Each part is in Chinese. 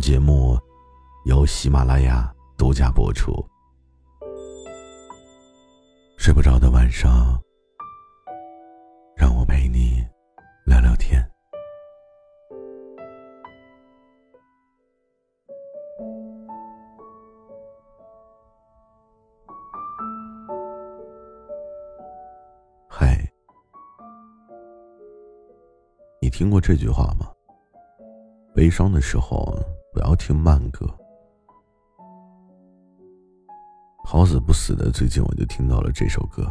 节目由喜马拉雅独家播出。睡不着的晚上，让我陪你聊聊天。嗨，你听过这句话吗？悲伤的时候不要听慢歌。好死不死的，最近我就听到了这首歌，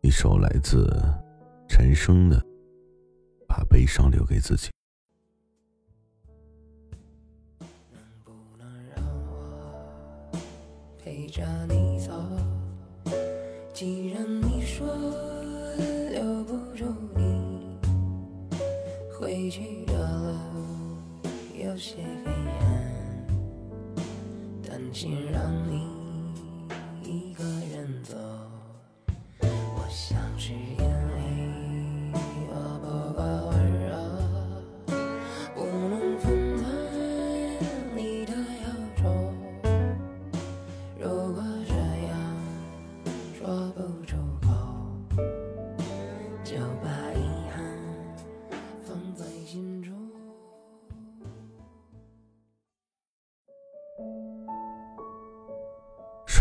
一首来自陈升的《把悲伤留给自己》。能不能让我陪着你走？既然你说留不住你，回去的路有些黑暗。担心让你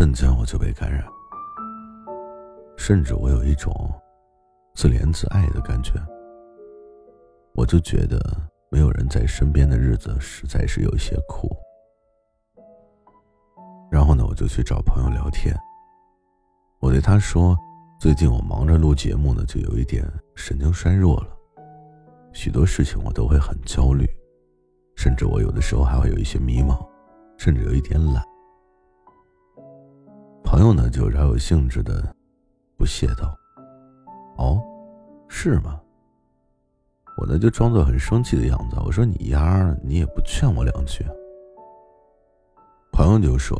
瞬间我就被感染，甚至我有一种自怜自爱的感觉。我就觉得没有人在身边的日子实在是有些苦。然后呢，我就去找朋友聊天。我对他说：“最近我忙着录节目呢，就有一点神经衰弱了，许多事情我都会很焦虑，甚至我有的时候还会有一些迷茫，甚至有一点懒。”朋友呢，就饶有兴致的不屑道：“哦，是吗？”我呢就装作很生气的样子，我说：“你丫，你也不劝我两句。”朋友就说：“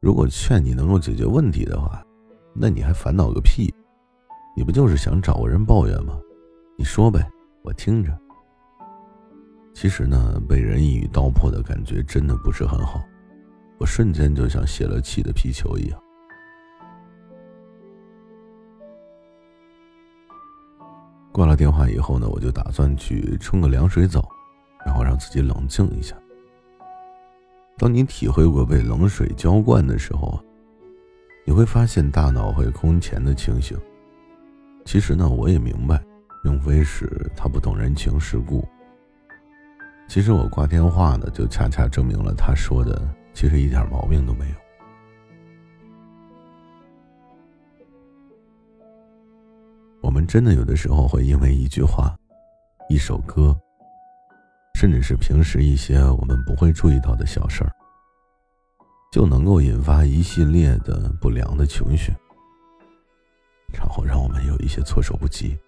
如果劝你能够解决问题的话，那你还烦恼个屁？你不就是想找个人抱怨吗？你说呗，我听着。”其实呢，被人一语道破的感觉真的不是很好。我瞬间就像泄了气的皮球一样。挂了电话以后呢，我就打算去冲个凉水澡，然后让自己冷静一下。当你体会过被冷水浇灌的时候，你会发现大脑会空前的清醒。其实呢，我也明白，并非是他不懂人情世故。其实我挂电话呢，就恰恰证明了他说的。其实一点毛病都没有。我们真的有的时候会因为一句话、一首歌，甚至是平时一些我们不会注意到的小事儿，就能够引发一系列的不良的情绪，然后让我们有一些措手不及。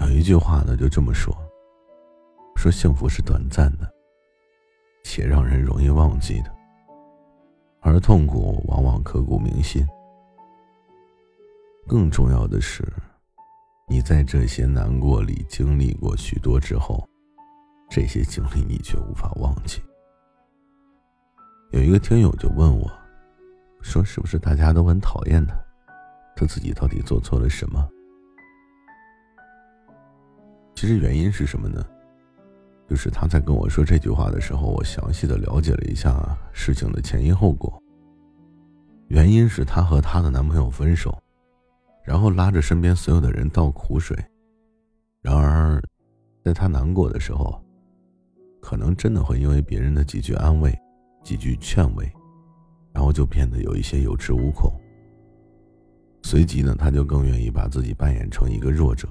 有一句话呢，就这么说：说幸福是短暂的。且让人容易忘记的，而痛苦往往刻骨铭心。更重要的是，你在这些难过里经历过许多之后，这些经历你却无法忘记。有一个听友就问我，说：“是不是大家都很讨厌他？他自己到底做错了什么？”其实原因是什么呢？就是他在跟我说这句话的时候，我详细的了解了一下事情的前因后果。原因是她和她的男朋友分手，然后拉着身边所有的人倒苦水。然而，在她难过的时候，可能真的会因为别人的几句安慰、几句劝慰，然后就变得有一些有恃无恐。随即呢，她就更愿意把自己扮演成一个弱者，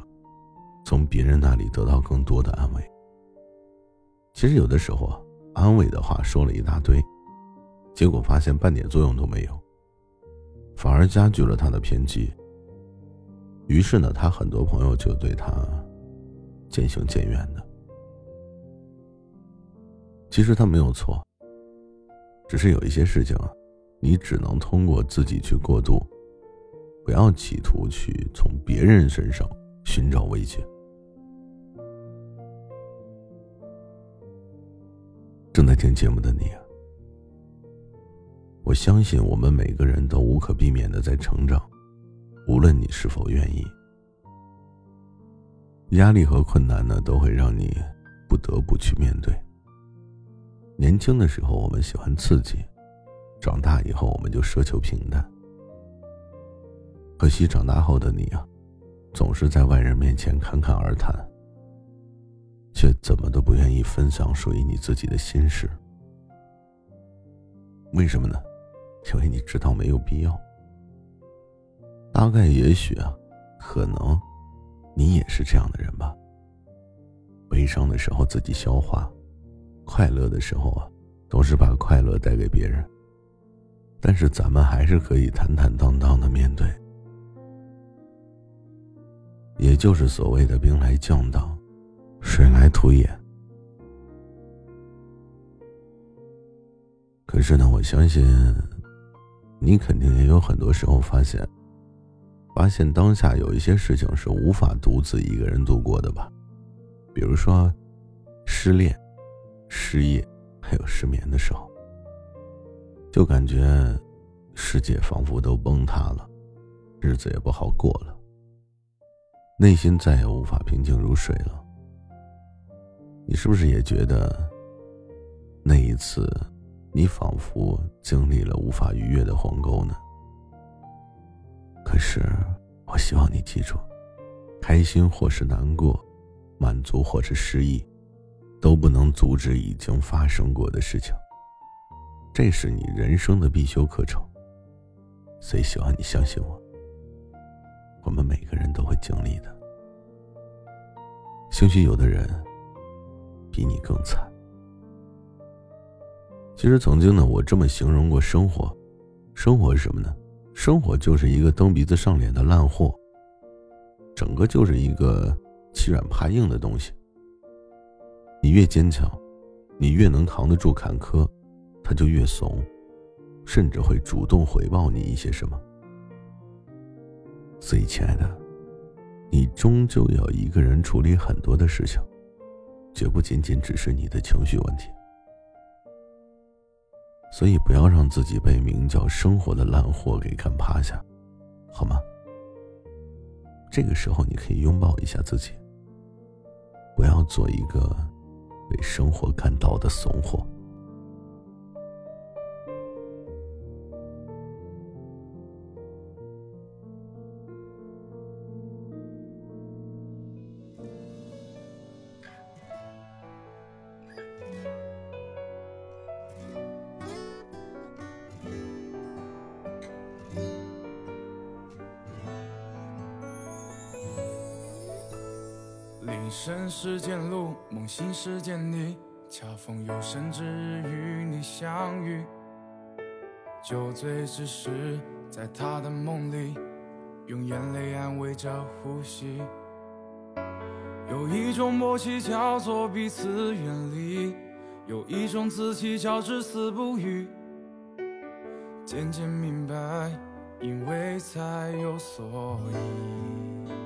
从别人那里得到更多的安慰。其实有的时候啊，安慰的话说了一大堆，结果发现半点作用都没有，反而加剧了他的偏激。于是呢，他很多朋友就对他渐行渐远的。其实他没有错，只是有一些事情啊，你只能通过自己去过渡，不要企图去从别人身上寻找慰藉。正在听节目的你啊，我相信我们每个人都无可避免的在成长，无论你是否愿意。压力和困难呢，都会让你不得不去面对。年轻的时候我们喜欢刺激，长大以后我们就奢求平淡。可惜长大后的你啊，总是在外人面前侃侃而谈。却怎么都不愿意分享属于你自己的心事，为什么呢？因为你知道没有必要。大概也许啊，可能，你也是这样的人吧。悲伤的时候自己消化，快乐的时候啊，都是把快乐带给别人。但是咱们还是可以坦坦荡荡的面对，也就是所谓的兵来将挡。水来土掩。可是呢，我相信，你肯定也有很多时候发现，发现当下有一些事情是无法独自一个人度过的吧？比如说，失恋、失业，还有失眠的时候，就感觉世界仿佛都崩塌了，日子也不好过了，内心再也无法平静如水了。你是不是也觉得，那一次，你仿佛经历了无法逾越的鸿沟呢？可是，我希望你记住，开心或是难过，满足或是失意，都不能阻止已经发生过的事情。这是你人生的必修课程。所以，希望你相信我，我们每个人都会经历的。兴许有的人。比你更惨。其实曾经呢，我这么形容过生活：生活是什么呢？生活就是一个蹬鼻子上脸的烂货，整个就是一个欺软怕硬的东西。你越坚强，你越能扛得住坎坷，他就越怂，甚至会主动回报你一些什么。所以，亲爱的，你终究要一个人处理很多的事情。绝不仅仅只是你的情绪问题，所以不要让自己被名叫生活的烂货给干趴下，好吗？这个时候你可以拥抱一下自己，不要做一个被生活干倒的怂货。身时间路，梦醒时见你，恰逢有生之日与你相遇。酒醉之时，在他的梦里，用眼泪安慰着呼吸。有一种默契叫做彼此远离，有一种自欺叫至死不渝。渐渐明白，因为才有所以。